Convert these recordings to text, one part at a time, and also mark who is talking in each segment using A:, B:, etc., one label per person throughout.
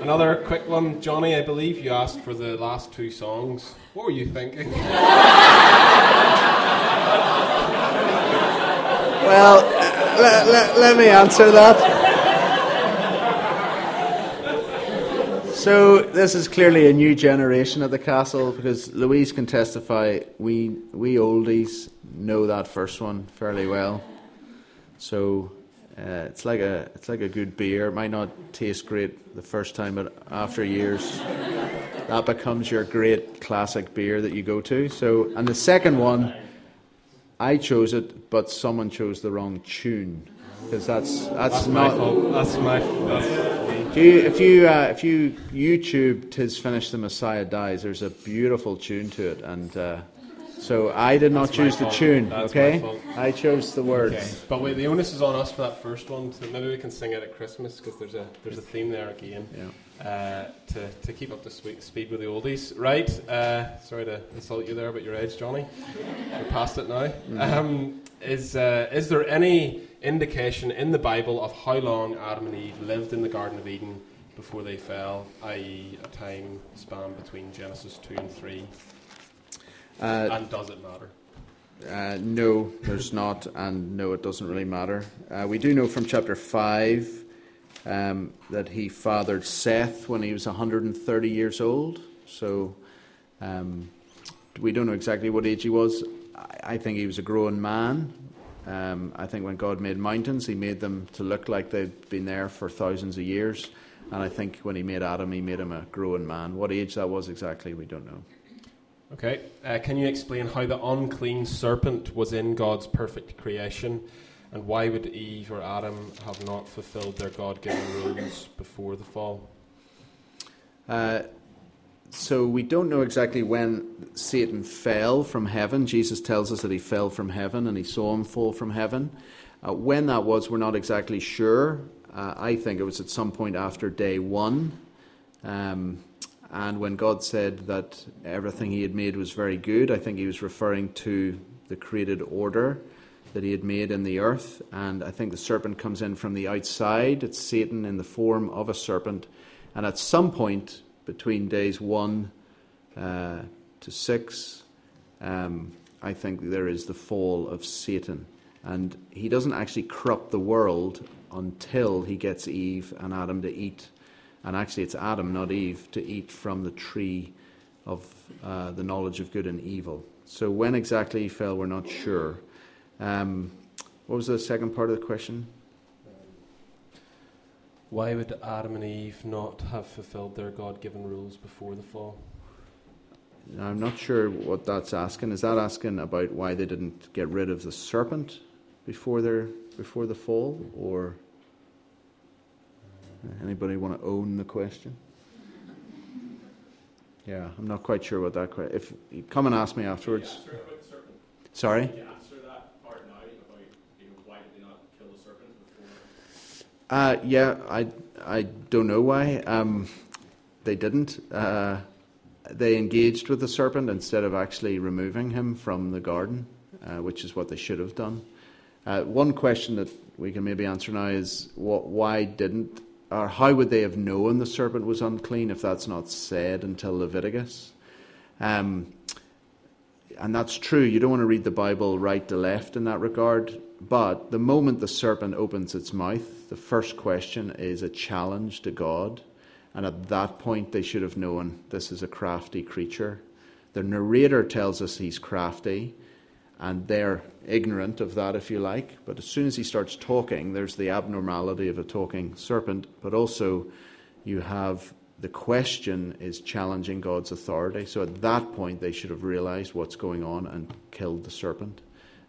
A: Another quick one, Johnny. I believe you asked for the last two songs. What were you thinking?
B: Well, let, let, let me answer that. So this is clearly a new generation at the castle because Louise can testify. We we oldies know that first one fairly well. So uh, it's like a it's like a good beer. It might not taste great the first time, but after years, that becomes your great classic beer that you go to. So and the second one, I chose it, but someone chose the wrong tune because that's that's,
A: That's
B: not.
A: my fault. That's my. That's.
B: If you if you, uh, if you YouTube "Tis Finished, the Messiah Dies," there's a beautiful tune to it, and uh, so I did not
A: That's
B: choose the
A: fault.
B: tune.
A: That's
B: okay. I chose the words.
A: Okay, but wait, the onus is on us for that first one. So maybe we can sing it at Christmas because there's a there's a theme there again.
B: Yeah.
A: Uh, to, to keep up the swe- speed with the oldies, right? Uh, sorry to insult you there about your age, Johnny. We're past it now. Um, is uh, is there any indication in the Bible of how long Adam and Eve lived in the Garden of Eden before they fell, i.e., a time span between Genesis two and three?
B: Uh,
A: and does it matter?
B: Uh, no, there's not, and no, it doesn't really matter. Uh, we do know from chapter 5 um, that he fathered Seth when he was 130 years old. So um, we don't know exactly what age he was. I, I think he was a grown man. Um, I think when God made mountains, he made them to look like they'd been there for thousands of years. And I think when he made Adam, he made him a grown man. What age that was exactly, we don't know.
A: Okay. Uh, can you explain how the unclean serpent was in God's perfect creation, and why would Eve or Adam have not fulfilled their God-given rules before the fall?
B: Uh, so we don't know exactly when Satan fell from heaven. Jesus tells us that he fell from heaven and he saw him fall from heaven. Uh, when that was, we're not exactly sure. Uh, I think it was at some point after day one. Um, and when God said that everything he had made was very good, I think he was referring to the created order that he had made in the earth. And I think the serpent comes in from the outside. It's Satan in the form of a serpent. And at some point between days one uh, to six, um, I think there is the fall of Satan. And he doesn't actually corrupt the world until he gets Eve and Adam to eat. And actually, it's Adam, not Eve, to eat from the tree of uh, the knowledge of good and evil. So, when exactly he fell, we're not sure. Um, what was the second part of the question?
A: Why would Adam and Eve not have fulfilled their God-given rules before the fall?
B: I'm not sure what that's asking. Is that asking about why they didn't get rid of the serpent before their before the fall, or anybody want to own the question? Yeah, I'm not quite sure what that question. If you come and ask me afterwards. Sorry. Uh, yeah, I I don't know why. Um, they didn't. Uh, they engaged with the serpent instead of actually removing him from the garden, uh, which is what they should have done. Uh, one question that we can maybe answer now is what, why didn't, or how would they have known the serpent was unclean if that's not said until Leviticus? Um, and that's true. You don't want to read the Bible right to left in that regard. But the moment the serpent opens its mouth, the first question is a challenge to God. And at that point, they should have known this is a crafty creature. The narrator tells us he's crafty, and they're ignorant of that, if you like. But as soon as he starts talking, there's the abnormality of a talking serpent, but also you have the question is challenging God's authority. So at that point, they should have realized what's going on and killed the serpent.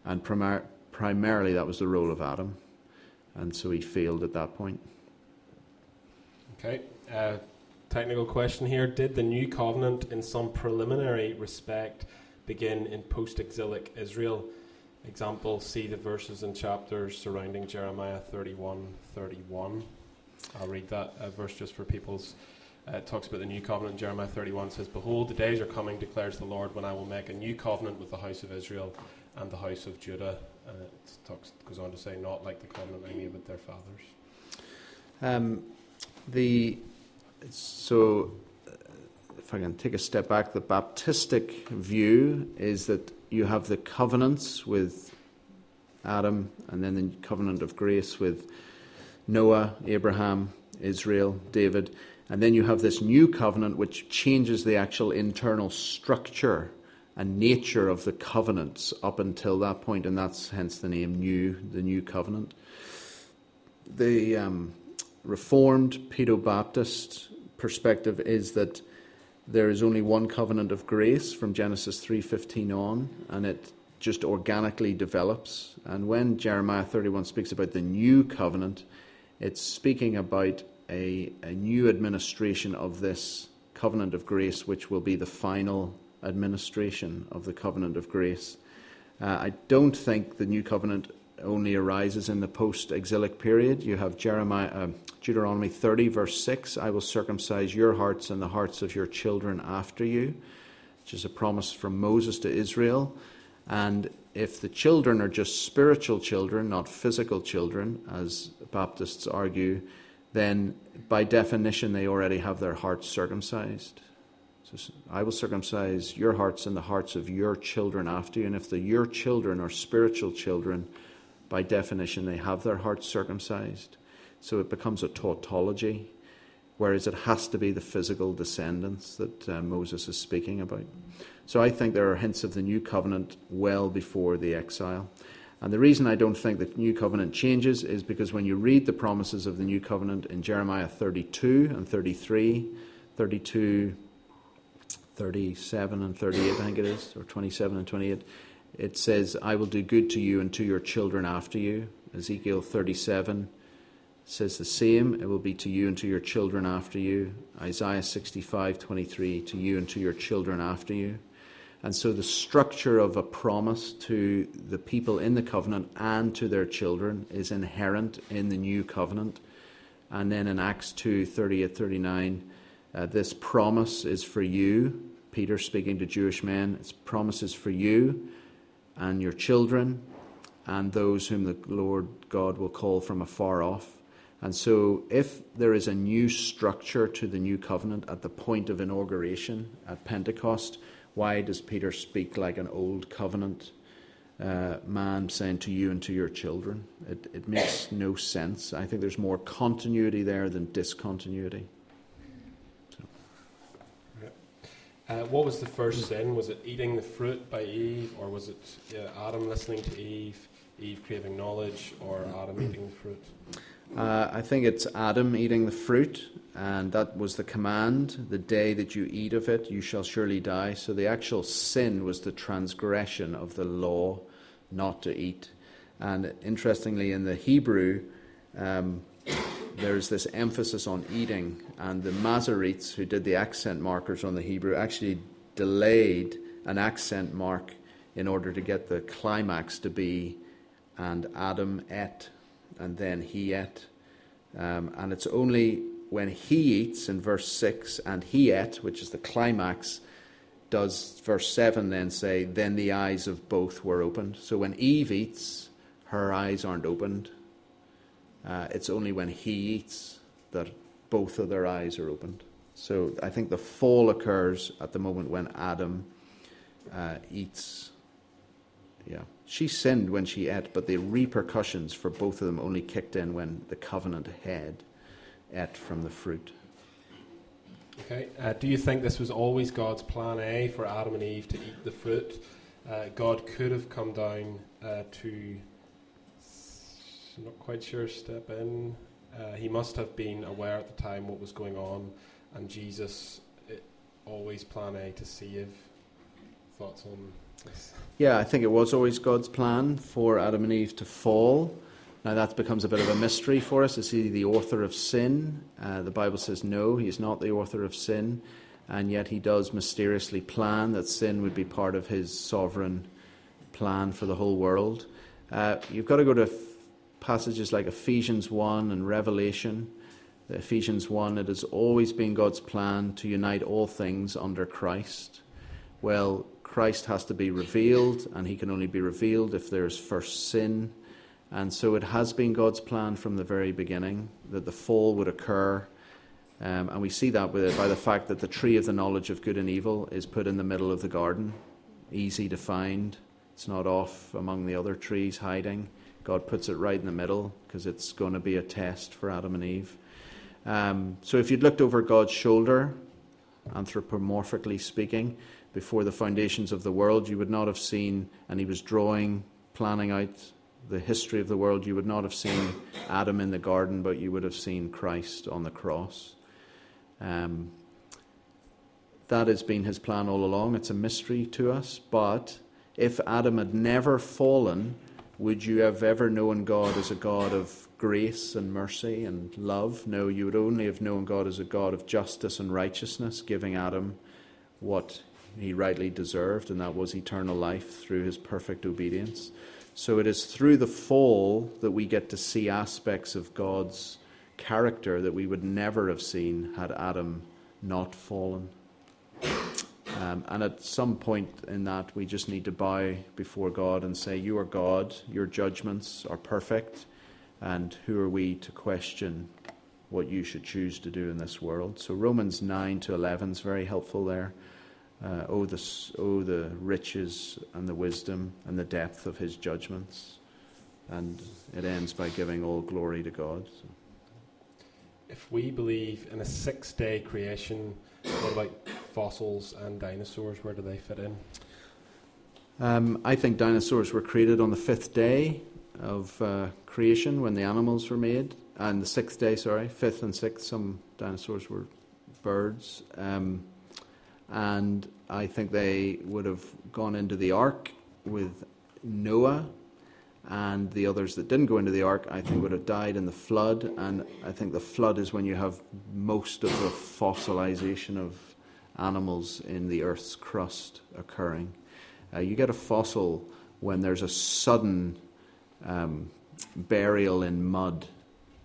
B: And primar- primarily, that was the role of Adam. And so he failed at that point.
A: Okay. Uh, technical question here: Did the new covenant, in some preliminary respect, begin in post-exilic Israel? Example: See the verses and chapters surrounding Jeremiah 31, 31. I'll read that uh, verse just for people's. Uh, it talks about the new covenant. Jeremiah 31 says, "Behold, the days are coming," declares the Lord, "when I will make a new covenant with the house of Israel and the house of Judah." And it talks, goes on to say, "Not like the covenant I made with their fathers."
B: Um, the so, uh, if I can take a step back, the Baptistic view is that you have the covenants with Adam, and then the covenant of grace with Noah, Abraham, Israel, David. And then you have this new covenant which changes the actual internal structure and nature of the covenants up until that point, and that's hence the name New, the New Covenant. The um, Reformed Pedo Baptist perspective is that there is only one covenant of grace from Genesis 3:15 on, and it just organically develops. And when Jeremiah 31 speaks about the new covenant, it's speaking about a, a new administration of this covenant of grace, which will be the final administration of the covenant of grace. Uh, I don't think the new covenant only arises in the post exilic period. You have Jeremiah, uh, Deuteronomy 30, verse 6 I will circumcise your hearts and the hearts of your children after you, which is a promise from Moses to Israel. And if the children are just spiritual children, not physical children, as Baptists argue, then by definition they already have their hearts circumcised. So I will circumcise your hearts and the hearts of your children after you. And if the your children are spiritual children, by definition they have their hearts circumcised. So it becomes a tautology, whereas it has to be the physical descendants that uh, Moses is speaking about. So I think there are hints of the new covenant well before the exile. And the reason I don't think the new covenant changes is because when you read the promises of the new covenant in Jeremiah 32 and 33, 32, 37 and 38, I think it is, or 27 and 28, it says, I will do good to you and to your children after you. Ezekiel 37 says the same. It will be to you and to your children after you. Isaiah 65, 23, to you and to your children after you. And so the structure of a promise to the people in the covenant and to their children is inherent in the new covenant. And then in Acts 2 38 39, uh, this promise is for you. Peter speaking to Jewish men, this promise is for you and your children and those whom the Lord God will call from afar off. And so, if there is a new structure to the new covenant at the point of inauguration at Pentecost, why does Peter speak like an old covenant uh, man saying to you and to your children? It, it makes no sense. I think there's more continuity there than discontinuity.
A: Uh, what was the first sin? Was it eating the fruit by Eve, or was it Adam listening to Eve, Eve craving knowledge, or Adam eating the fruit?
B: Uh, I think it's Adam eating the fruit, and that was the command the day that you eat of it, you shall surely die. So the actual sin was the transgression of the law not to eat. And interestingly, in the Hebrew, um, there's this emphasis on eating, and the Masoretes, who did the accent markers on the Hebrew, actually delayed an accent mark in order to get the climax to be, and Adam ate and then he ate. Um, and it's only when he eats in verse 6 and he ate, which is the climax, does verse 7 then say, Then the eyes of both were opened. So when Eve eats, her eyes aren't opened. Uh, it's only when he eats that both of their eyes are opened. So I think the fall occurs at the moment when Adam uh, eats. Yeah. She sinned when she ate, but the repercussions for both of them only kicked in when the covenant head ate from the fruit.
A: Okay. Uh, do you think this was always God's plan A for Adam and Eve to eat the fruit? Uh, God could have come down uh, to, not quite sure, step in. Uh, he must have been aware at the time what was going on, and Jesus, it, always plan A to save. Thoughts on this?
B: Yeah, I think it was always God's plan for Adam and Eve to fall. Now that becomes a bit of a mystery for us. Is he the author of sin? Uh, the Bible says no, he is not the author of sin, and yet he does mysteriously plan that sin would be part of his sovereign plan for the whole world. Uh, you've got to go to passages like Ephesians 1 and Revelation. Ephesians 1, it has always been God's plan to unite all things under Christ. Well, Christ has to be revealed, and he can only be revealed if there is first sin. And so it has been God's plan from the very beginning that the fall would occur Um, and we see that with, by the fact that the tree of the knowledge of good and evil is put in the middle of the garden, easy to find. It's not off among the other trees hiding. God puts it right in the middle because it's going to be a test for Adam and Eve. Um, so if you'd looked over God's shoulder, anthropomorphically speaking, before the foundations of the world, you would not have seen, and he was drawing, planning out the history of the world, you would not have seen Adam in the garden, but you would have seen Christ on the cross. Um, that has been his plan all along. It's a mystery to us. But if Adam had never fallen, would you have ever known God as a God of grace and mercy and love? No, you would only have known God as a God of justice and righteousness, giving Adam what he rightly deserved, and that was eternal life through his perfect obedience. So it is through the fall that we get to see aspects of God's character that we would never have seen had Adam not fallen. Um, and at some point in that, we just need to bow before God and say, You are God, your judgments are perfect, and who are we to question what you should choose to do in this world? So Romans 9 to 11 is very helpful there. Uh, oh, the, oh, the riches and the wisdom and the depth of his judgments. And it ends by giving all glory to God. So.
A: If we believe in a six day creation, what about fossils and dinosaurs? Where do they fit in?
B: Um, I think dinosaurs were created on the fifth day of uh, creation when the animals were made, and the sixth day, sorry, fifth and sixth, some dinosaurs were birds. Um, and I think they would have gone into the ark with Noah, and the others that didn't go into the ark, I think, would have died in the flood. And I think the flood is when you have most of the fossilization of animals in the Earth's crust occurring. Uh, you get a fossil when there's a sudden um, burial in mud.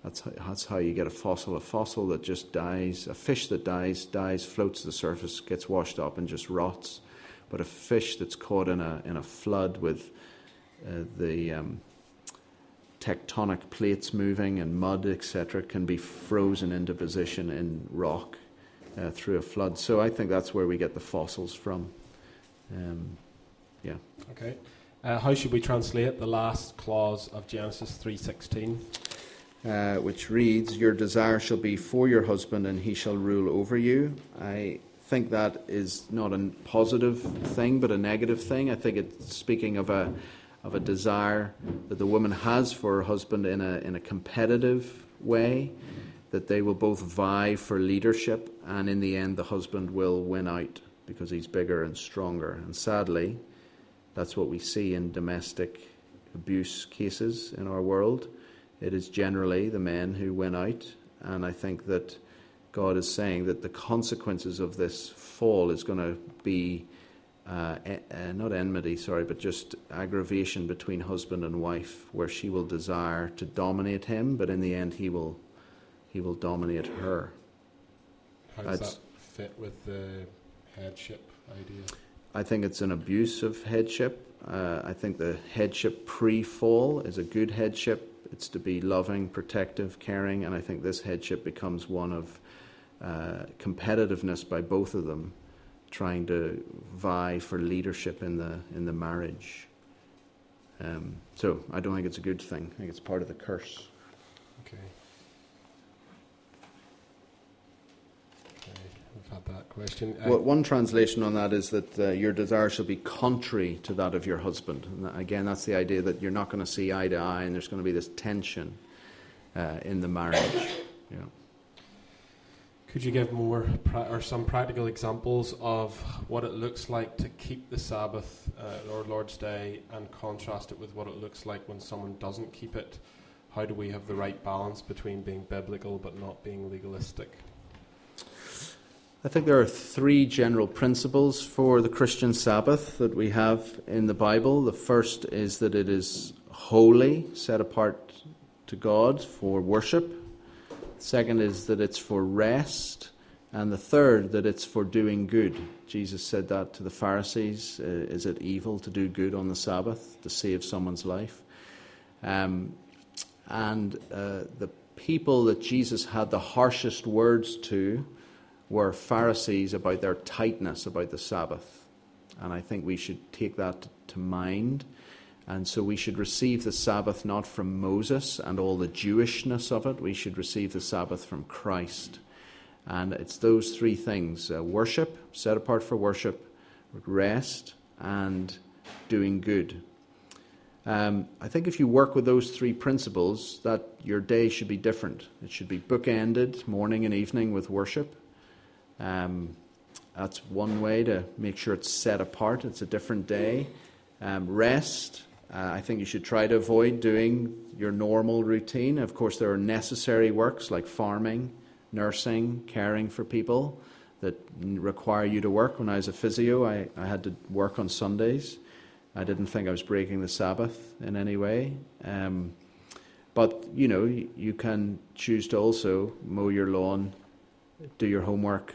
B: That's how, that's how you get a fossil. A fossil that just dies, a fish that dies, dies, floats to the surface, gets washed up, and just rots. But a fish that's caught in a, in a flood with the um, tectonic plates moving and mud, etc., can be frozen into position in rock uh, through a flood. So I think that's where we get the fossils from. Um, yeah.
A: Okay. Uh, how should we translate the last clause of Genesis 3:16?
B: Uh, which reads, "Your desire shall be for your husband, and he shall rule over you." I think that is not a positive thing, but a negative thing. I think it's speaking of a of a desire that the woman has for her husband in a in a competitive way, that they will both vie for leadership, and in the end, the husband will win out because he's bigger and stronger. And sadly, that's what we see in domestic abuse cases in our world. It is generally the men who win out, and I think that God is saying that the consequences of this fall is going to be uh, uh, not enmity, sorry, but just aggravation between husband and wife, where she will desire to dominate him, but in the end he will he will dominate her.
A: How does That's, that fit with the headship idea?
B: I think it's an abuse of headship. Uh, I think the headship pre-fall is a good headship. It's to be loving, protective, caring, and I think this headship becomes one of uh, competitiveness by both of them trying to vie for leadership in the in the marriage. Um, so I don't think it's a good thing. I think it's part of the curse.
A: Okay. Okay, we've had that question.
B: Uh, well, one translation on that is that uh, your desire shall be contrary to that of your husband. And again, that's the idea that you're not going to see eye to eye, and there's going to be this tension uh, in the marriage. Yeah.
A: Could you give more pra- or some practical examples of what it looks like to keep the Sabbath uh, or Lord's Day and contrast it with what it looks like when someone doesn't keep it? How do we have the right balance between being biblical but not being legalistic?
B: I think there are three general principles for the Christian Sabbath that we have in the Bible. The first is that it is holy, set apart to God for worship. Second is that it's for rest. And the third, that it's for doing good. Jesus said that to the Pharisees. Uh, is it evil to do good on the Sabbath, to save someone's life? Um, and uh, the people that Jesus had the harshest words to were Pharisees about their tightness about the Sabbath. And I think we should take that to mind. And so we should receive the Sabbath not from Moses and all the Jewishness of it, we should receive the Sabbath from Christ. And it's those three things uh, worship, set apart for worship, rest, and doing good. Um, I think if you work with those three principles, that your day should be different. It should be bookended, morning and evening, with worship. Um, that's one way to make sure it's set apart. It's a different day. Um, rest. Uh, I think you should try to avoid doing your normal routine. Of course, there are necessary works like farming, nursing, caring for people that require you to work. When I was a physio, I, I had to work on Sundays. I didn't think I was breaking the Sabbath in any way. Um, but, you know, you, can choose to also mow your lawn, do your homework,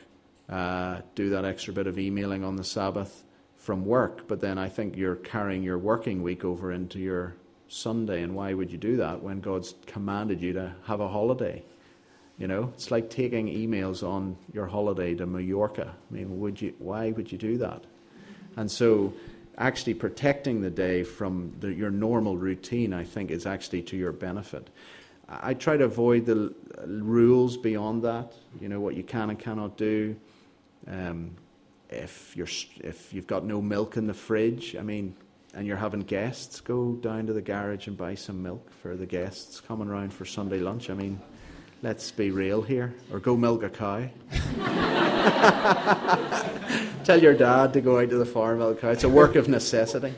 B: uh, do that extra bit of emailing on the Sabbath from work. But then I think you're carrying your working week over into your Sunday. And why would you do that when God's commanded you to have a holiday? You know, it's like taking emails on your holiday to Mallorca. I mean, would you? Why would you do that? And so, actually protecting the day from the, your normal routine, I think, is actually to your benefit. I try to avoid the rules beyond that. You know what you can and cannot do. Um, if you're if you've got no milk in the fridge, I mean, and you're having guests, go down to the garage and buy some milk for the guests coming around for Sunday lunch. I mean, Let's be real here. Or go milk a cow. Tell your dad to go out to the farm milk cow. It's a work of necessity.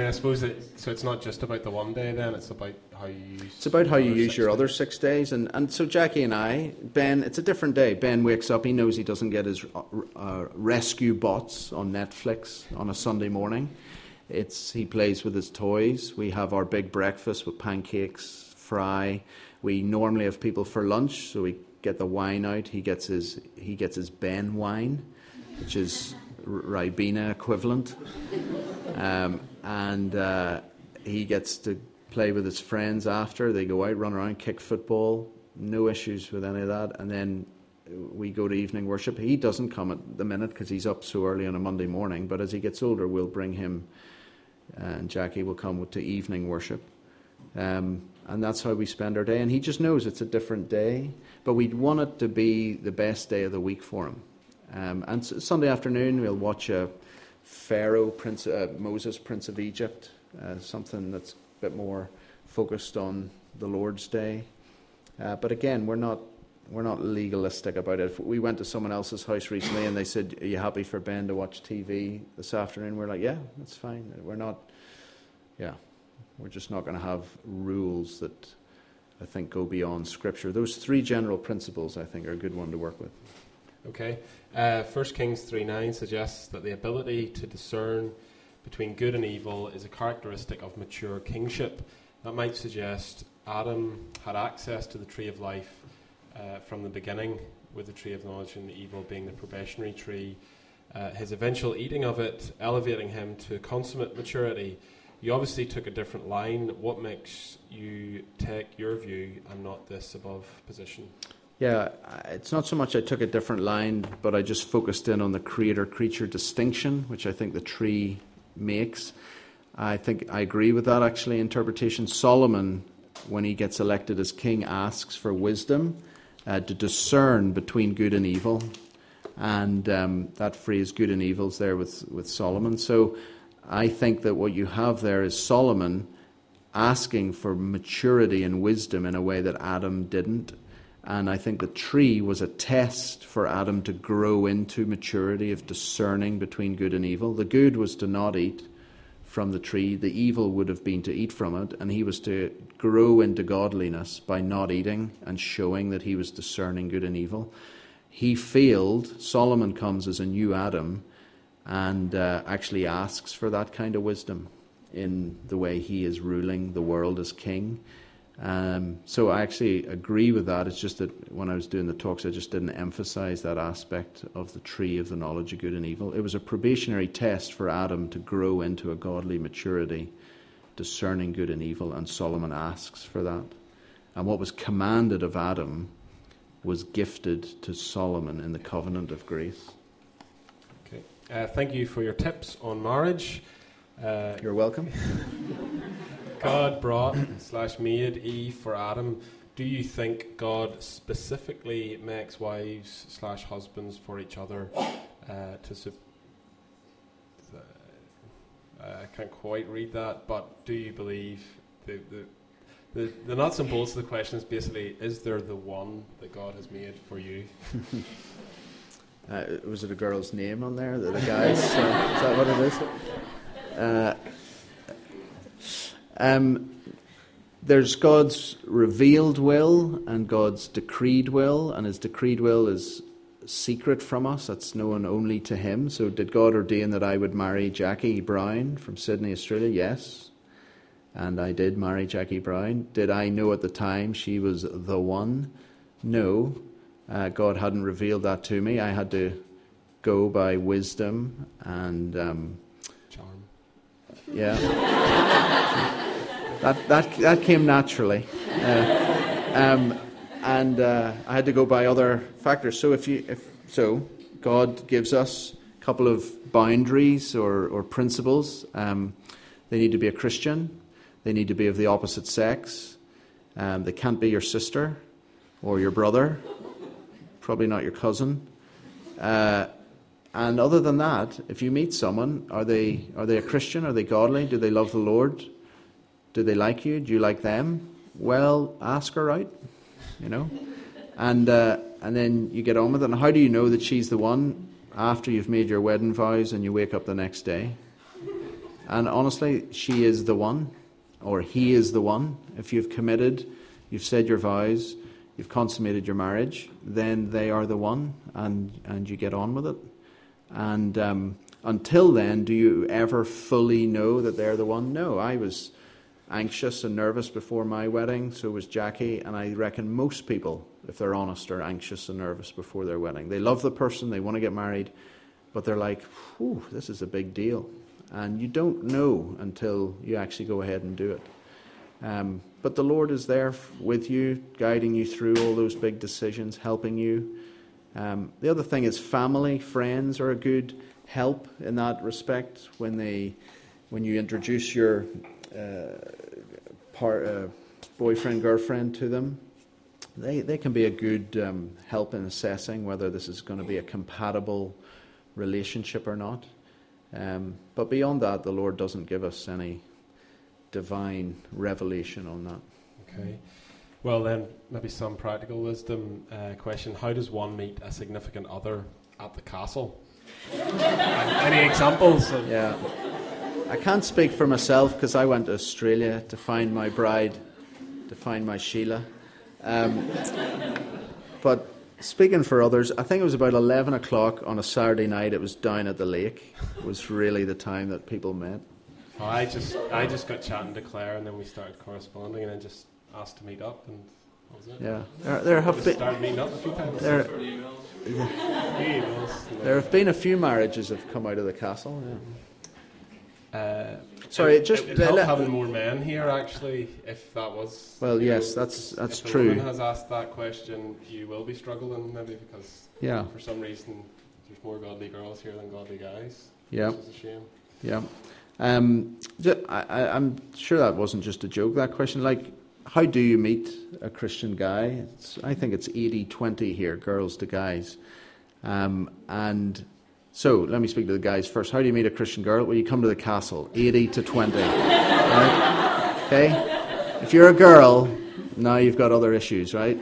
A: And I suppose it, so. It's not just about the one day. Then it's about how you use.
B: It's about how you use your days. other six days, and and so Jackie and I, Ben, it's a different day. Ben wakes up. He knows he doesn't get his uh, uh rescue bots on Netflix on a Sunday morning. It's he plays with his toys. We have our big breakfast with pancakes, fry. We normally have people for lunch, so we get the wine out. He gets his he gets his Ben wine, which is Ribena equivalent, um, and uh, he gets to play with his friends after. They go out, run around, kick football. No issues with any of that, and then we go to evening worship. He doesn't come at the minute because he's up so early on a Monday morning. But as he gets older, we'll bring him, and Jackie will come to evening worship. Um, and that's how we spend our day. And he just knows it's a different day, but we'd want it to be the best day of the week for him. Um, and Sunday afternoon, we'll watch a Pharaoh, Prince, uh, Moses, Prince of Egypt, uh, something that's a bit more focused on the Lord's Day. Uh, but again, we're not we're not legalistic about it. If we went to someone else's house recently and they said, "Are you happy for Ben to watch TV this afternoon?" We're like, "Yeah, that's fine." We're not, yeah. We're just not going to have rules that I think go beyond Scripture. Those three general principles, I think, are a good one to work with.
A: Okay. Uh, 1 Kings 3 9 suggests that the ability to discern between good and evil is a characteristic of mature kingship. That might suggest Adam had access to the tree of life uh, from the beginning, with the tree of knowledge and the evil being the probationary tree. Uh, his eventual eating of it elevating him to consummate maturity you obviously took a different line. What makes you take your view and not this above position?
B: Yeah, it's not so much I took a different line, but I just focused in on the creator creature distinction, which I think the tree makes. I think I agree with that actually interpretation. Solomon, when he gets elected as king, asks for wisdom uh, to discern between good and evil. And um, that phrase, good and evil, is there with, with Solomon. So I think that what you have there is Solomon asking for maturity and wisdom in a way that Adam didn't. And I think the tree was a test for Adam to grow into maturity of discerning between good and evil. The good was to not eat from the tree, the evil would have been to eat from it, and he was to grow into godliness by not eating and showing that he was discerning good and evil. He failed. Solomon comes as a new Adam and uh, actually asks for that kind of wisdom in the way he is ruling the world as king. Um, so I actually agree with that. It's just that when I was doing the talks, I just didn't emphasize that aspect of the tree of the knowledge of good and evil. It was a probationary test for Adam to grow into a godly maturity, discerning good and evil, and Solomon asks for that. And what was commanded of Adam was gifted to Solomon in the covenant of grace.
A: Okay. Uh, thank you for your tips on marriage.
B: Uh, You're welcome.
A: God brought slash made Eve for Adam. Do you think God specifically makes wives slash husbands for each other uh, to? Su- uh, I can't quite read that, but do you believe the, the the, the nuts and bolts of the question is basically is there the one that God has made for you?
B: uh, was it a girl's name on there? The, guy's? uh, is that what it is? Uh, um, there's God's revealed will and God's decreed will, and His decreed will is secret from us. That's known only to Him. So, did God ordain that I would marry Jackie Brown from Sydney, Australia? Yes and I did marry Jackie Brown. Did I know at the time she was the one? No. Uh, God hadn't revealed that to me. I had to go by wisdom and um,
A: charm.
B: Yeah, that that that came naturally, uh, um, and uh, I had to go by other factors. So if you if so, God gives us a couple of boundaries or or principles. Um, they need to be a Christian. They need to be of the opposite sex. Um, they can't be your sister or your brother, probably not your cousin. Uh, and other than that, if you meet someone, are they, are they a Christian? Are they godly? Do they love the Lord? Do they like you? Do you like them? Well, ask her out, you know? And, uh, and then you get on with it. And how do you know that she's the one after you've made your wedding vows and you wake up the next day? And honestly, she is the one or he is the one. If you've committed, you've said your vows, you've consummated your marriage, then they are the one, and, and you get on with it. And um, until then, do you ever fully know that they're the one? No, I was anxious and nervous before my wedding, so was Jackie, and I reckon most people, if they're honest, are anxious and nervous before their wedding. They love the person, they want to get married, but they're like, whew, this is a big deal. And you don't know until you actually go ahead and do it. Um, but the Lord is there with you, guiding you through all those big decisions, helping you. Um, the other thing is family, friends are a good help in that respect when they, when you introduce your uh, par, uh, boyfriend, girlfriend to them. They, they can be a good um, help in assessing whether this is going to be a compatible relationship or not. Um, but beyond that, the Lord doesn't give us any divine revelation on that.
A: Okay. Well, then, maybe some practical wisdom uh, question. How does one meet a significant other at the castle? Any examples?
B: yeah. I can't speak for myself because I went to Australia to find my bride, to find my Sheila. Um, but Speaking for others, I think it was about 11 o'clock on a Saturday night. It was down at the lake. It was really the time that people met.
A: Oh, I just I just got chatting to Claire and then we started corresponding and then just asked to meet up and
B: yeah, there, there have been
A: started meeting up a few times.
B: There, there have been a few marriages have come out of the castle.
A: Yeah. Uh,
B: Sorry,
A: it,
B: just
A: it, it having more men here. Actually, if that was
B: well, yes, know, that's that's
A: if
B: true.
A: If has asked that question, you will be struggling maybe because
B: yeah,
A: for some reason there's more godly girls here than godly guys.
B: Yeah,
A: which is a shame.
B: Yeah, um, I, I'm sure that wasn't just a joke. That question, like, how do you meet a Christian guy? It's, I think it's 80-20 here, girls to guys, um, and so let me speak to the guys first. How do you meet a Christian girl? Well, you come to the castle, 80 to 20. right? Okay? If you're a girl, now you've got other issues, right?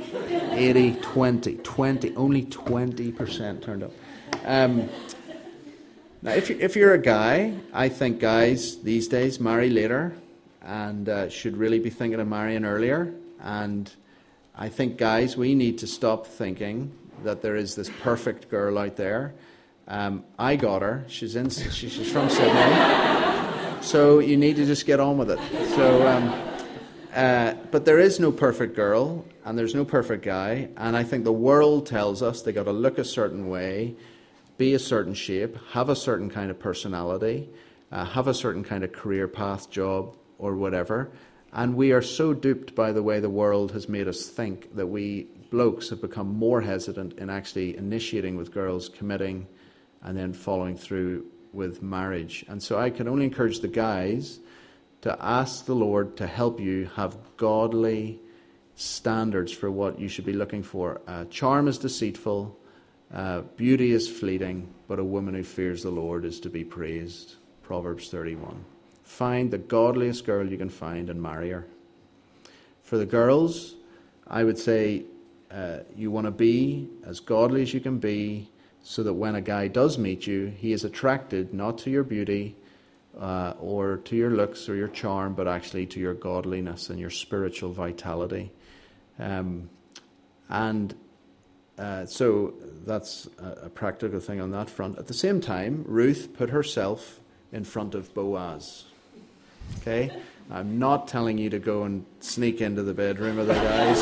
B: 80, 20, 20, only 20% turned up. Um, now, if, you, if you're a guy, I think guys these days marry later and uh, should really be thinking of marrying earlier. And I think, guys, we need to stop thinking that there is this perfect girl out there um, I got her. She's in. She's from Sydney. So you need to just get on with it. So, um, uh, but there is no perfect girl and there's no perfect guy. And I think the world tells us they got to look a certain way, be a certain shape, have a certain kind of personality, uh, have a certain kind of career path, job, or whatever. And we are so duped by the way the world has made us think that we blokes have become more hesitant in actually initiating with girls, committing, and then following through with marriage. And so I can only encourage the guys to ask the Lord to help you have godly standards for what you should be looking for. Uh, charm is deceitful, uh, beauty is fleeting, but a woman who fears the Lord is to be praised. Proverbs 31. Find the godliest girl you can find and marry her. For the girls, I would say uh, you want to be as godly as you can be so that when a guy does meet you, he is attracted not to your beauty uh, or to your looks or your charm, but actually to your godliness and your spiritual vitality. Um, and uh, so that's a, a, practical thing on that front. At the same time, Ruth put herself in front of Boaz. Okay? I'm not telling you to go and sneak into the bedroom of the guys.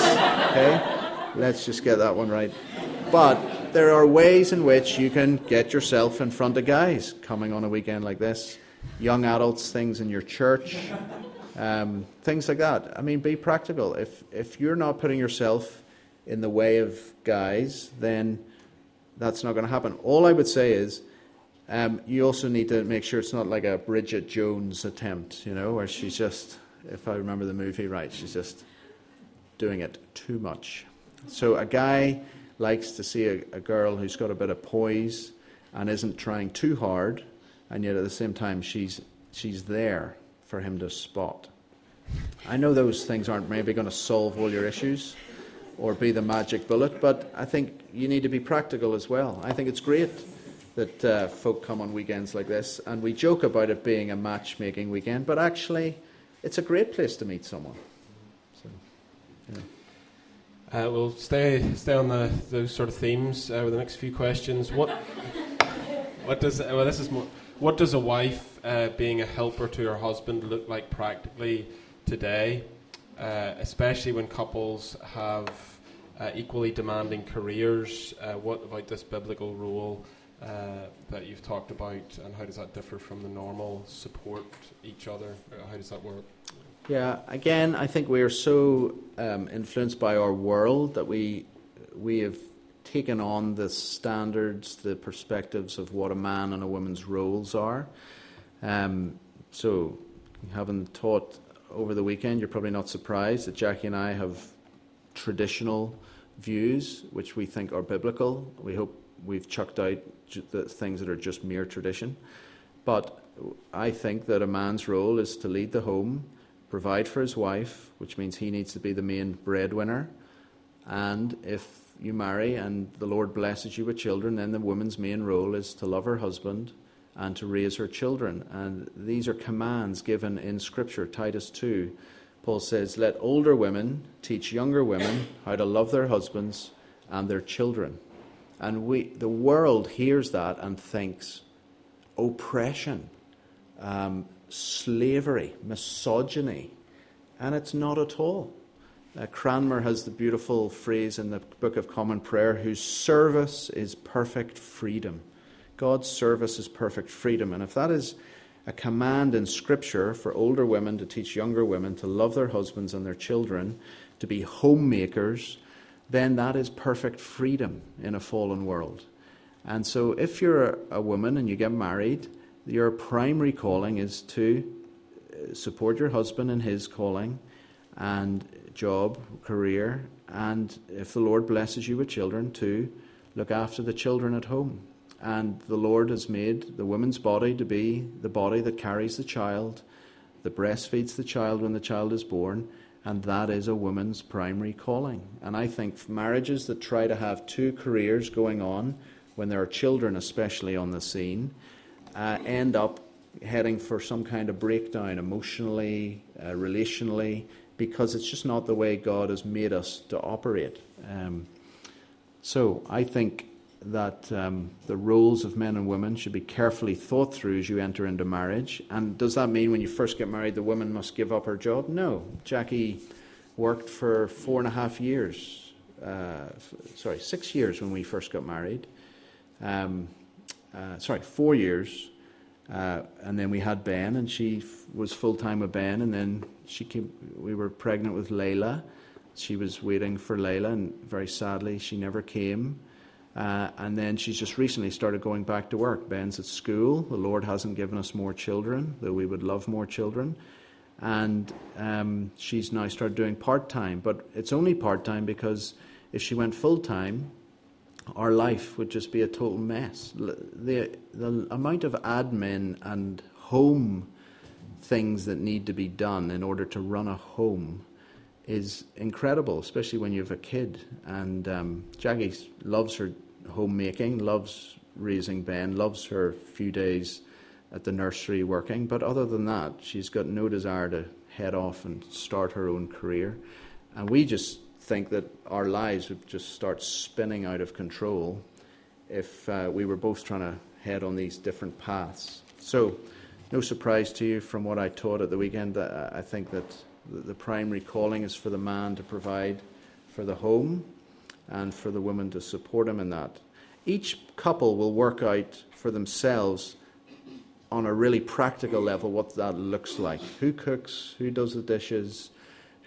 B: Okay? Let's just get that one right. But there are ways in which you can get yourself in front of guys coming on a weekend like this. Young adults, things in your church, um, things like that. I mean, be practical. If, if you're not putting yourself in the way of guys, then that's not going to happen. All I would say is um, you also need to make sure it's not like a Bridget Jones attempt, you know, where she's just, if I remember the movie right, she's just doing it too much. So a guy likes to see a, a girl who's got a bit of poise and isn't trying too hard, and yet at the same time she's she's there for him to spot. I know those things aren't maybe going to solve all your issues or be the magic bullet, but I think you need to be practical as well. I think it's great that uh, folk come on weekends like this, and we joke about it being a matchmaking weekend, but actually, it's a great place to meet someone.
A: Uh, we'll stay stay on the those sort of themes uh, with the next few questions. What what does well this is more, what does a wife uh, being a helper to her husband look like practically today, uh, especially when couples have uh, equally demanding careers? Uh, what about this biblical rule that you've talked about, and how does that differ from the normal support each other? how does that work?
B: Yeah, again, I think we are so um, influenced by our world that we we have taken on the standards, the perspectives of what a man and a woman's roles are. Um, so, having taught over the weekend, you're probably not surprised that Jackie and I have traditional views which we think are biblical. We hope we've chucked out the things that are just mere tradition. But I think that a man's role is to lead the home provide for his wife, which means he needs to be the main breadwinner. And if you marry and the Lord blesses you with children, then the woman's main role is to love her husband and to raise her children. And these are commands given in Scripture. Titus 2, Paul says, Let older women teach younger women how to love their husbands and their children. And we, the world hears that and thinks, oppression, um, slavery, misogyny, and it's not at all. Uh, Cranmer has the beautiful phrase in the Book of Common Prayer whose service is perfect freedom. God's service is perfect freedom. And if that is a command in Scripture for older women to teach younger women to love their husbands and their children, to be homemakers, then that is perfect freedom in a fallen world. And so if you're a, a woman and you get married, your primary calling is to uh, support your husband in his calling and job, career, and if the Lord blesses you with children, to look after the children at home. And the Lord has made the woman's body to be the body that carries the child, that breastfeeds the child when the child is born, and that is a woman's primary calling. And I think marriages that try to have two careers going on, when there are children especially on the scene, uh, end up heading for some kind of breakdown emotionally, uh, relationally, because it's just not the way God has made us to operate. Um, so I think that um, the roles of men and women should be carefully thought through as you enter into marriage. And does that mean when you first get married, the woman must give up her job? No. Jackie worked for four and a half years. Uh, sorry, six years when we first got married. Um, uh, sorry, four years Uh, and then we had Ben, and she f- was full time with Ben, and then she came. We were pregnant with Layla. She was waiting for Layla, and very sadly, she never came. Uh, and then she's just recently started going back to work. Ben's at school. The Lord hasn't given us more children, though we would love more children. And um, she's now started doing part time, but it's only part time because if she went full time, our life would just be a total mess. The, the amount of admin and home things that need to be done in order to run a home is incredible, especially when you have a kid. And um, Jackie loves her homemaking, loves raising Ben, loves her few days at the nursery working. But other than that, she's got no desire to head off and start her own career. And we just think that our lives would just start spinning out of control if uh, we were both trying to head on these different paths. So, no surprise to you from what I taught at the weekend. I think that the primary calling is for the man to provide for the home and for the woman to support him in that. Each couple will work out for themselves on a really practical level what that looks like. Who cooks, who does the dishes,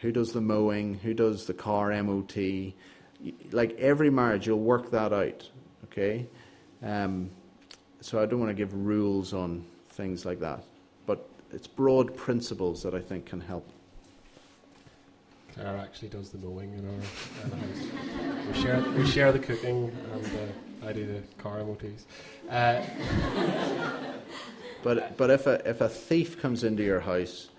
B: who does the mowing, who does the car MOT. Like every marriage, you'll work that out, okay? Um, so I don't want to give rules on things like that, but it's broad principles that I think can help.
A: Claire actually does the mowing in our, house. We share, we share the cooking, and uh, I do the car MOTs. Uh,
B: but but if a if a thief comes into your house,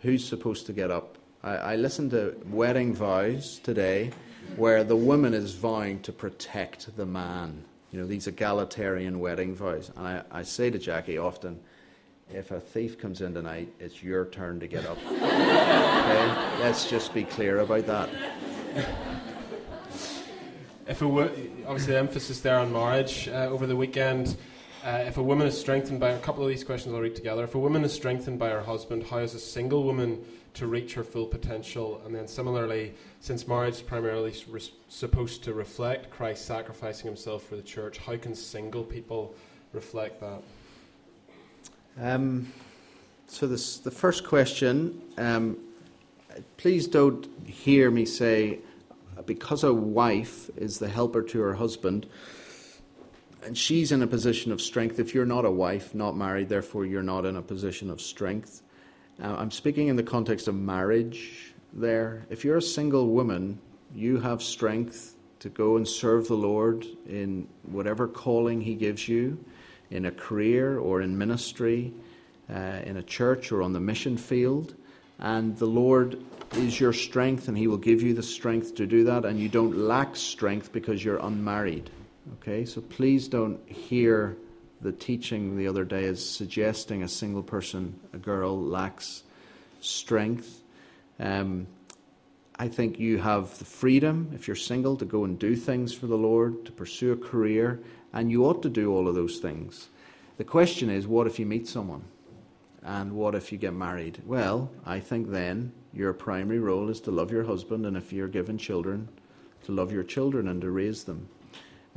B: who's supposed to get up? I, I listened to wedding vows today, where the woman is vowing to protect the man. You know these egalitarian wedding vows, and I, I say to Jackie often if a thief comes in tonight, it's your turn to get up. okay? Let's just be clear about that.
A: If a wo- obviously the emphasis there on marriage uh, over the weekend. Uh, if a woman is strengthened by a couple of these questions, I'll read together. If a woman is strengthened by her husband, how is a single woman to reach her full potential? And then similarly, since marriage is primarily supposed to reflect Christ sacrificing himself for the church, how can single people reflect that?
B: Um, so this, the first question, um, please don't hear me say, because a wife is the helper to her husband, and she's in a position of strength. If you're not a wife, not married, therefore you're not in a position of strength. Uh, I'm speaking in the context of marriage there. If you're a single woman, you have strength to go and serve the Lord in whatever calling He gives you in a career or in ministry, uh, in a church or on the mission field. And the Lord is your strength, and He will give you the strength to do that, and you don't lack strength because you're unmarried. Okay, so please don't hear the teaching the other day as suggesting a single person, a girl, lacks strength. Um, I think you have the freedom, if you're single, to go and do things for the Lord, to pursue a career, and you ought to do all of those things. The question is, what if you meet someone? And what if you get married? Well, I think then your primary role is to love your husband, and if you're given children, to love your children and to raise them.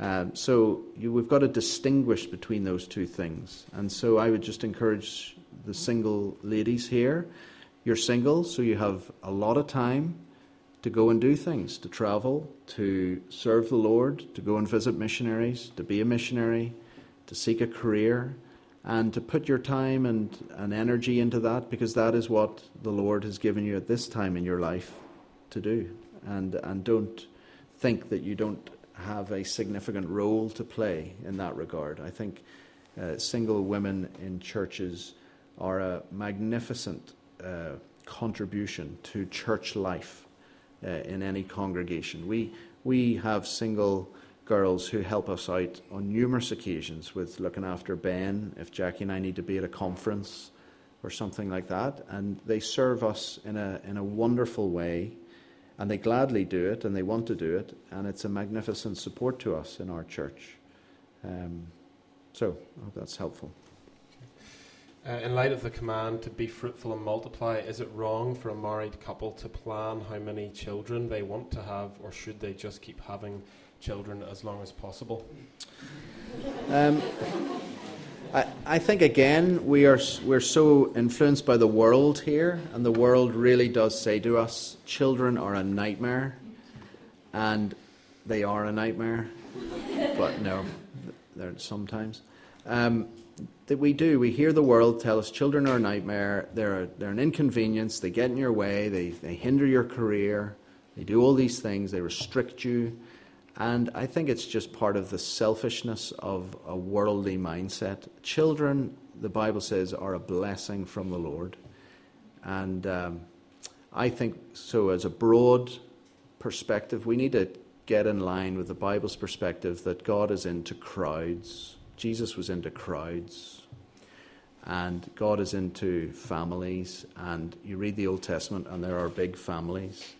B: Um, so you, we've got to distinguish between those two things. And so I would just encourage the single ladies here. You're single, so you have a lot of time to go and do things, to travel, to serve the Lord, to go and visit missionaries, to be a missionary, to seek a career, and to put your time and, and energy into that because that is what the Lord has given you at this time in your life to do. And, and don't think that you don't have a significant role to play in that regard. I think uh, single women in churches are a magnificent uh, contribution to church life uh, in any congregation. We, we have single girls who help us out on numerous occasions with looking after Ben if Jackie and I need to be at a conference or something like that. And they serve us in a, in a wonderful way. And they gladly do it and they want to do it. And it's a magnificent support to us in our church. Um, so I hope that's helpful.
A: Uh, in light of the command to be fruitful and multiply, is it wrong for a married couple to plan how many children they want to have, or should they just keep having children as long as possible?
B: Um, I, think again we are we're so influenced by the world here, and the world really does say to us, children are a nightmare, and they are a nightmare. but no, they're sometimes. Um, that we do. We hear the world tell us children are a nightmare, they're, they're an inconvenience, they get in your way, they, they hinder your career, they do all these things, they restrict you. And I think it's just part of the selfishness of a worldly mindset. Children, the Bible says, are a blessing from the Lord. And um, I think so, as a broad perspective, we need to get in line with the Bible's perspective that God is into crowds. Jesus was into crowds. And God is into families. And you read the Old Testament, and there are big families.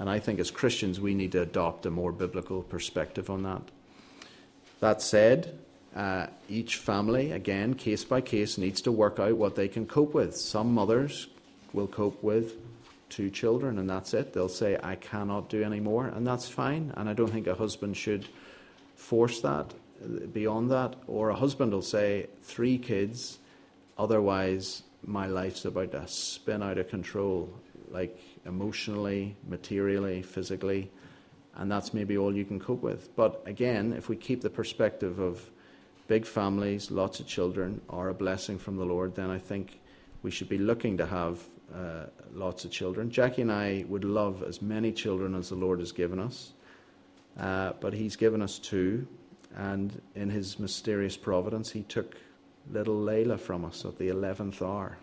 B: And I think as Christians, we need to adopt a more biblical perspective on that. That said, uh, each family, again, case by case, needs to work out what they can cope with. Some mothers will cope with two children, and that's it. They'll say, I cannot do any more, and that's fine. And I don't think a husband should force that beyond that. Or a husband will say, three kids, otherwise, my life's about to spin out of control, like emotionally, materially, physically. And that's maybe all you can cope with. But again, if we keep the perspective of big families, lots of children, are a blessing from the Lord, then I think we should be looking to have uh, lots of children. Jackie and I would love as many children as the Lord has given us, uh, but He's given us two, and in His mysterious providence, He took little Layla from us at the 11th hour.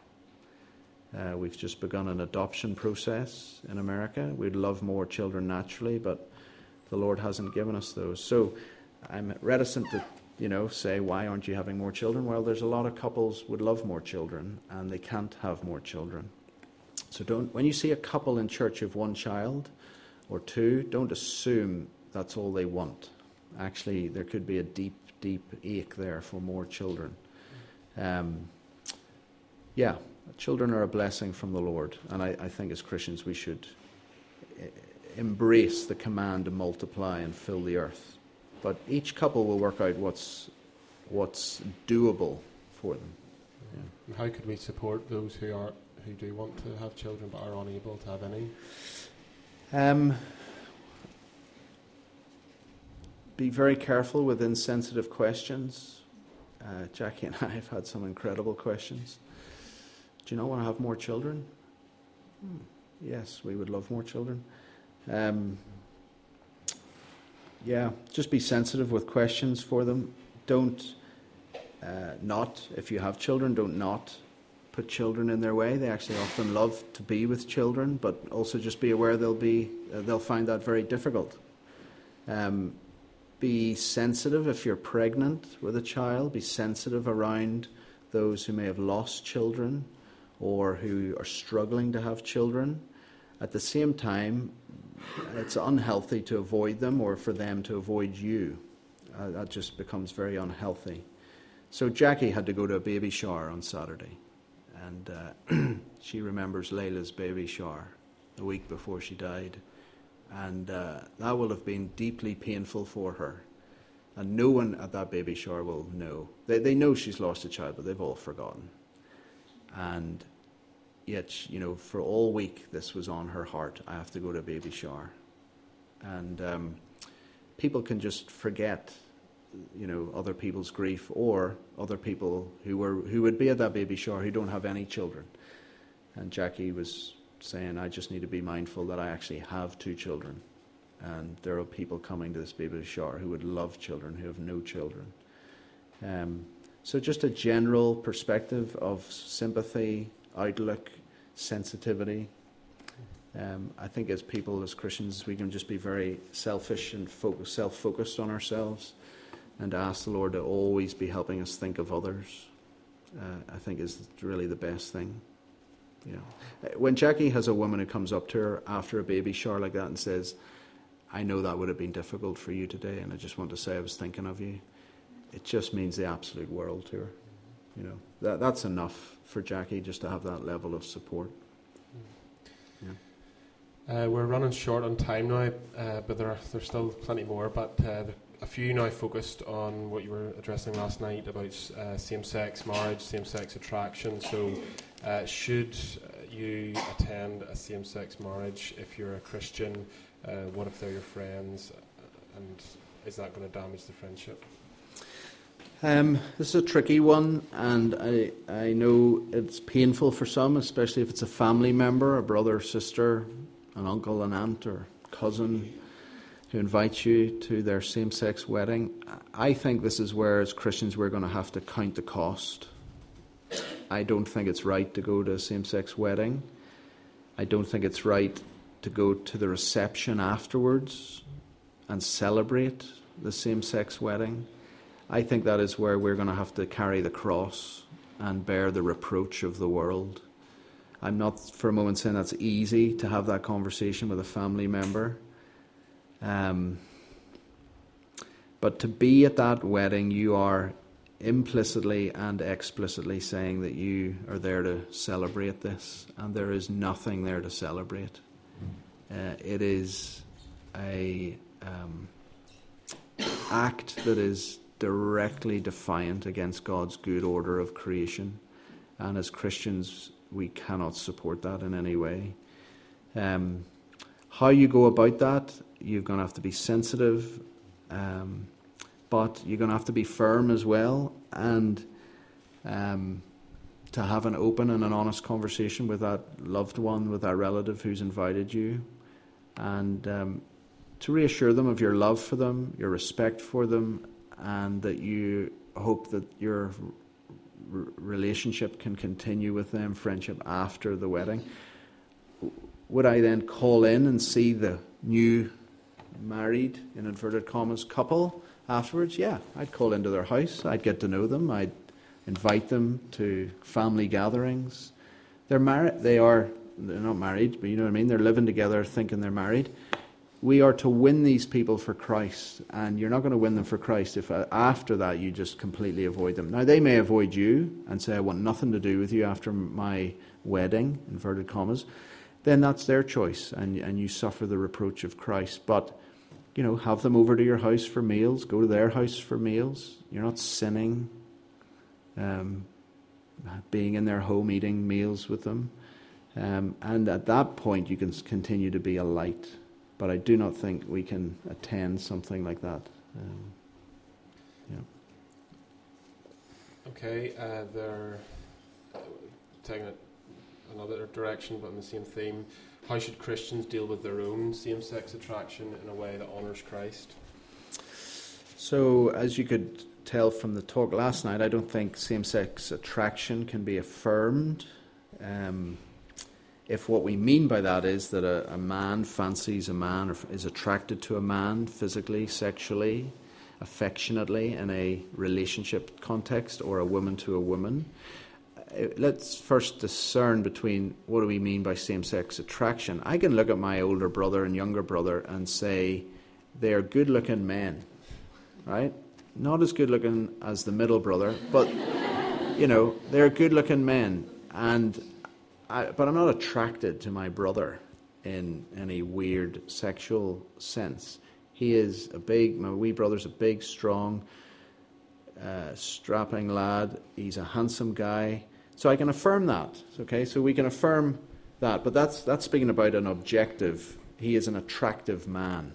B: Uh, we've just begun an adoption process in America. We'd love more children naturally, but the Lord hasn't given us those. So I'm reticent to you know, say, why aren't you having more children? Well, there's a lot of couples would love more children and they can't have more children. So don't, when you see a couple in church of one child or two, don't assume that's all they want. Actually, there could be a deep, deep ache there for more children. Um, yeah, children are a blessing from the Lord, and I, I think as Christians we should embrace the command to multiply and fill the earth. But each couple will work out what's what's doable for them.
A: Yeah. How could we support those who are who do want to have children but are unable to have any?
B: Um, be very careful with insensitive questions. Uh, Jackie and I have had some incredible questions. Do you not want to have more children? Hmm. Yes, we would love more children. Um, yeah, just be sensitive with questions for them. Don't uh, not, if you have children, don't not put children in their way. They actually often love to be with children, but also just be aware they'll be uh, they'll find that very difficult. Um, be sensitive if you're pregnant with a child. Be sensitive around those who may have lost children or who are struggling to have children. At the same time, it's unhealthy to avoid them or for them to avoid you. Uh, that just becomes very unhealthy. So Jackie had to go to a baby shower on Saturday and uh, she remembers Layla's baby shower the week before she died. And uh, that will have been deeply painful for her. And no one at that baby shower will know. They, they know she's lost a child, but they've all forgotten. And yet, you know, for all week, this was on her heart. I have to go to a baby shower. And um, people can just forget you know other people's grief or other people who were who would be at that baby shower who don't have any children. And Jackie was saying, I just need to be mindful that I actually have two children. And there are people coming to this baby shower who would love children, who have no children. Um, so, just a general perspective of sympathy, outlook, sensitivity. Um, I think as people, as Christians, we can just be very selfish and focus, self focused on ourselves and ask the Lord to always be helping us think of others, uh, I think is really the best thing. You know, when Jackie has a woman who comes up to her after a baby shower like that and says, "I know that would have been difficult for you today, and I just want to say I was thinking of you," it just means the absolute world to her. You know, that that's enough for Jackie just to have that level of support.
A: Uh, we're running short on time now, uh, but there are, there's still plenty more. But uh, a few now focused on what you were addressing last night about uh, same-sex marriage, same-sex attraction. So, uh, should you attend a same-sex marriage if you're a Christian? Uh, what if they're your friends, and is that going to damage the friendship?
B: Um, this is a tricky one, and I I know it's painful for some, especially if it's a family member, a brother, sister, an uncle, an aunt, or cousin who invites you to their same-sex wedding. I think this is where, as Christians, we're going to have to count the cost. I don't think it's right to go to a same-sex wedding. I don't think it's right to go to the reception afterwards and celebrate the same-sex wedding. I think that is where we're going to have to carry the cross and bear the reproach of the world. I'm not for a moment saying that's easy to have that conversation with a family member. Um, but to be at that wedding, you are implicitly and explicitly saying that you are there to celebrate this, and there is nothing there to celebrate. Uh, it is a um, act that is directly defiant against God's good order of creation. And as Christians, we cannot support that in any way. Um, how you go about that, you're going to have to be sensitive, um, but you're going to have to be firm as well, and um, to have an open and an honest conversation with that loved one, with that relative who's invited you, and um, to reassure them of your love for them, your respect for them, and that you hope that your r- relationship can continue with them, friendship after the wedding. Would I then call in and see the new married, in inverted commas, couple afterwards? Yeah, I'd call into their house, I'd get to know them, I'd invite them to family gatherings. They're married, they are, they're not married, but you know what I mean? They're living together thinking they're married we are to win these people for Christ, and you're not going to win them for Christ if uh, after that you just completely avoid them. Now, they may avoid you and say, I want nothing to do with you after my wedding, inverted commas. Then that's their choice, and, and you suffer the reproach of Christ. But, you know, have them over to your house for meals, go to their house for meals. You're not sinning, um, being in their home, eating meals with them. Um, and at that point, you can continue to be a light but I do not think we can attend something like that. Um, yeah.
A: Okay, uh, they're uh, taking it another direction, but in the same theme. How should Christians deal with their own same sex attraction in a way that honours Christ?
B: So, as you could tell from the talk last night, I don't think same sex attraction can be affirmed. Um, if what we mean by that is that a, a man fancies a man or is attracted to a man physically, sexually, affectionately in a relationship context or a woman to a woman, uh, let's first discern between what do we mean by same sex attraction. I can look at my older brother and younger brother and say they are good looking men, right? Not as good looking as the middle brother, but you know, they're good looking men. And I, but I'm not attracted to my brother in any weird sexual sense. He is a big, my wee brother's a big, strong, uh, strapping lad. He's a handsome guy. So I can affirm that. Okay, so we can affirm that. But that's, that's speaking about an objective. He is an attractive man.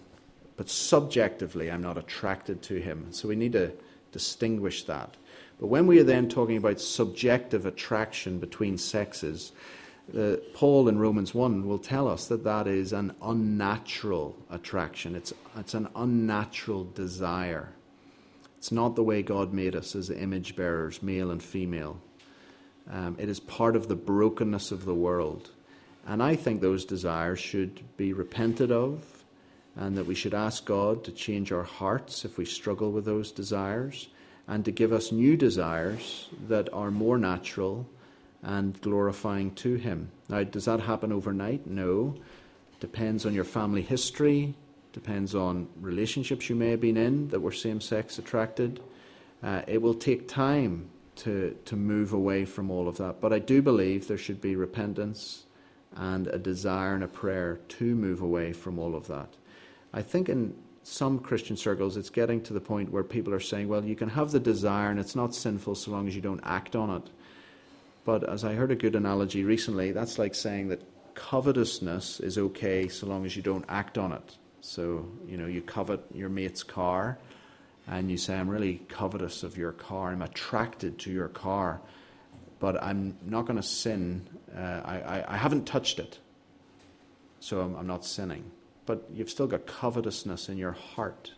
B: But subjectively, I'm not attracted to him. So we need to distinguish that. But when we are then talking about subjective attraction between sexes, uh, Paul in Romans 1 will tell us that that is an unnatural attraction. It's, it's an unnatural desire. It's not the way God made us as image bearers, male and female. Um, it is part of the brokenness of the world. And I think those desires should be repented of, and that we should ask God to change our hearts if we struggle with those desires, and to give us new desires that are more natural and glorifying to Him. Now, does that happen overnight? No. Depends on your family history, depends on relationships you may have been in that were same sex attracted. Uh, it will take time to, to move away from all of that. But I do believe there should be repentance and a desire and a prayer to move away from all of that. I think in some Christian circles, it's getting to the point where people are saying, well, you can have the desire and it's not sinful so long as you don't act on it. But as I heard a good analogy recently, that's like saying that covetousness is okay so long as you don't act on it. So, you know, you covet your mate's car and you say, I'm really covetous of your car, I'm attracted to your car, but I'm not going to sin. Uh, I, I, I, haven't touched it, so I'm, I'm not sinning. But you've still got covetousness in your heart.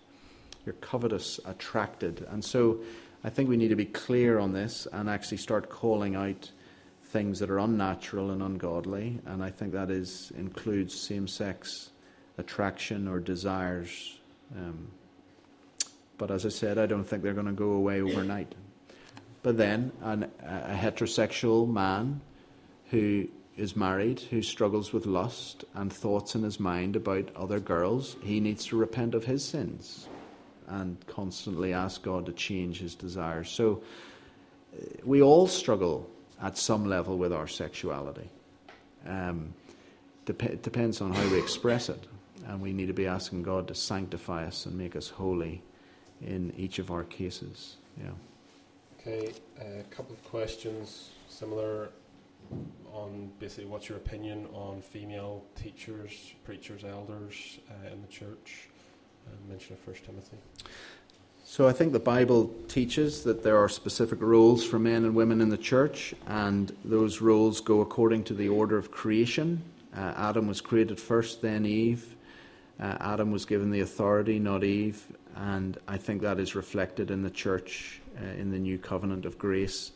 B: You're covetous, attracted. And so I think we need to be clear on this and actually start calling out things that are unnatural and ungodly. And I think that is includes same sex attraction or desires. Um, but as I said, I don't think they're going to go away overnight. But then, an, a heterosexual man who is married, who struggles with lust and thoughts in his mind about other girls, he needs to repent of his sins and constantly ask God to change his desires. So uh, we all struggle at some level with our sexuality. Um, dep- it depends on how we express it, and we need to be asking God to sanctify us and make us holy in each of our cases. Yeah.
A: Okay, a couple of questions similar on basically what's your opinion on female teachers, preachers, elders uh, in the church? Uh, mention of First Timothy.
B: So I think the Bible teaches that there are specific roles for men and women in the church, and those roles go according to the order of creation. Uh, Adam was created first, then Eve. Uh, Adam was given the authority, not Eve, and I think that is reflected in the church uh, in the new covenant of grace.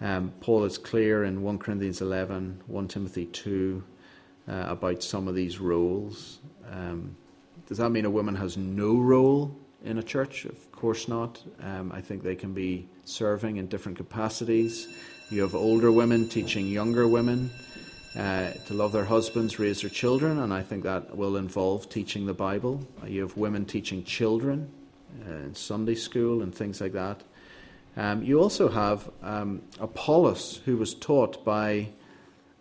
B: Um, Paul is clear in 1 Corinthians 11, 1 Timothy 2 uh, about some of these roles. Um, does that mean a woman has no role in a church? Of course not. Um, I think they can be serving in different capacities. You have older women teaching younger women uh, to love their husbands, raise their children, and I think that will involve teaching the Bible. You have women teaching children uh, in Sunday school and things like that. Um, you also have um, Apollos, who was taught by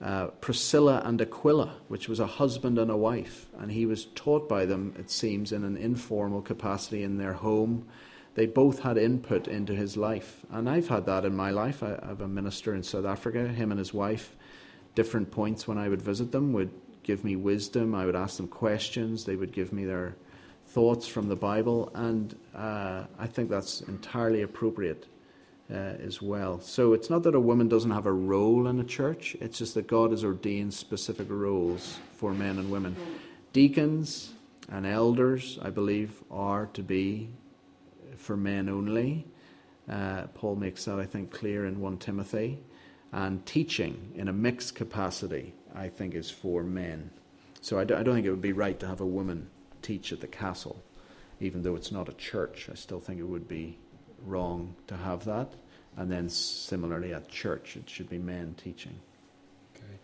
B: uh, Priscilla and Aquila, which was a husband and a wife, and he was taught by them, it seems, in an informal capacity in their home. They both had input into his life, and I've had that in my life. I, I have a minister in South Africa, him and his wife, different points when I would visit them, would give me wisdom. I would ask them questions, they would give me their thoughts from the Bible, and uh, I think that's entirely appropriate uh, as well. So it's not that a woman doesn't have a role in a church, it's just that God has ordained specific roles for men and women. Deacons and elders, I believe, are to be for men only. Uh, Paul makes that, I think, clear in 1 Timothy. And teaching in a mixed capacity, I think, is for men. So I don't think it would be right to have a woman teach at the castle, even though it's not a church. I still think it would be wrong to have that. And then similarly at church, it should be men teaching.
A: Okay.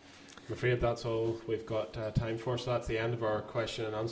A: I'm afraid that's all we've got uh, time for, so that's the end of our question and answer.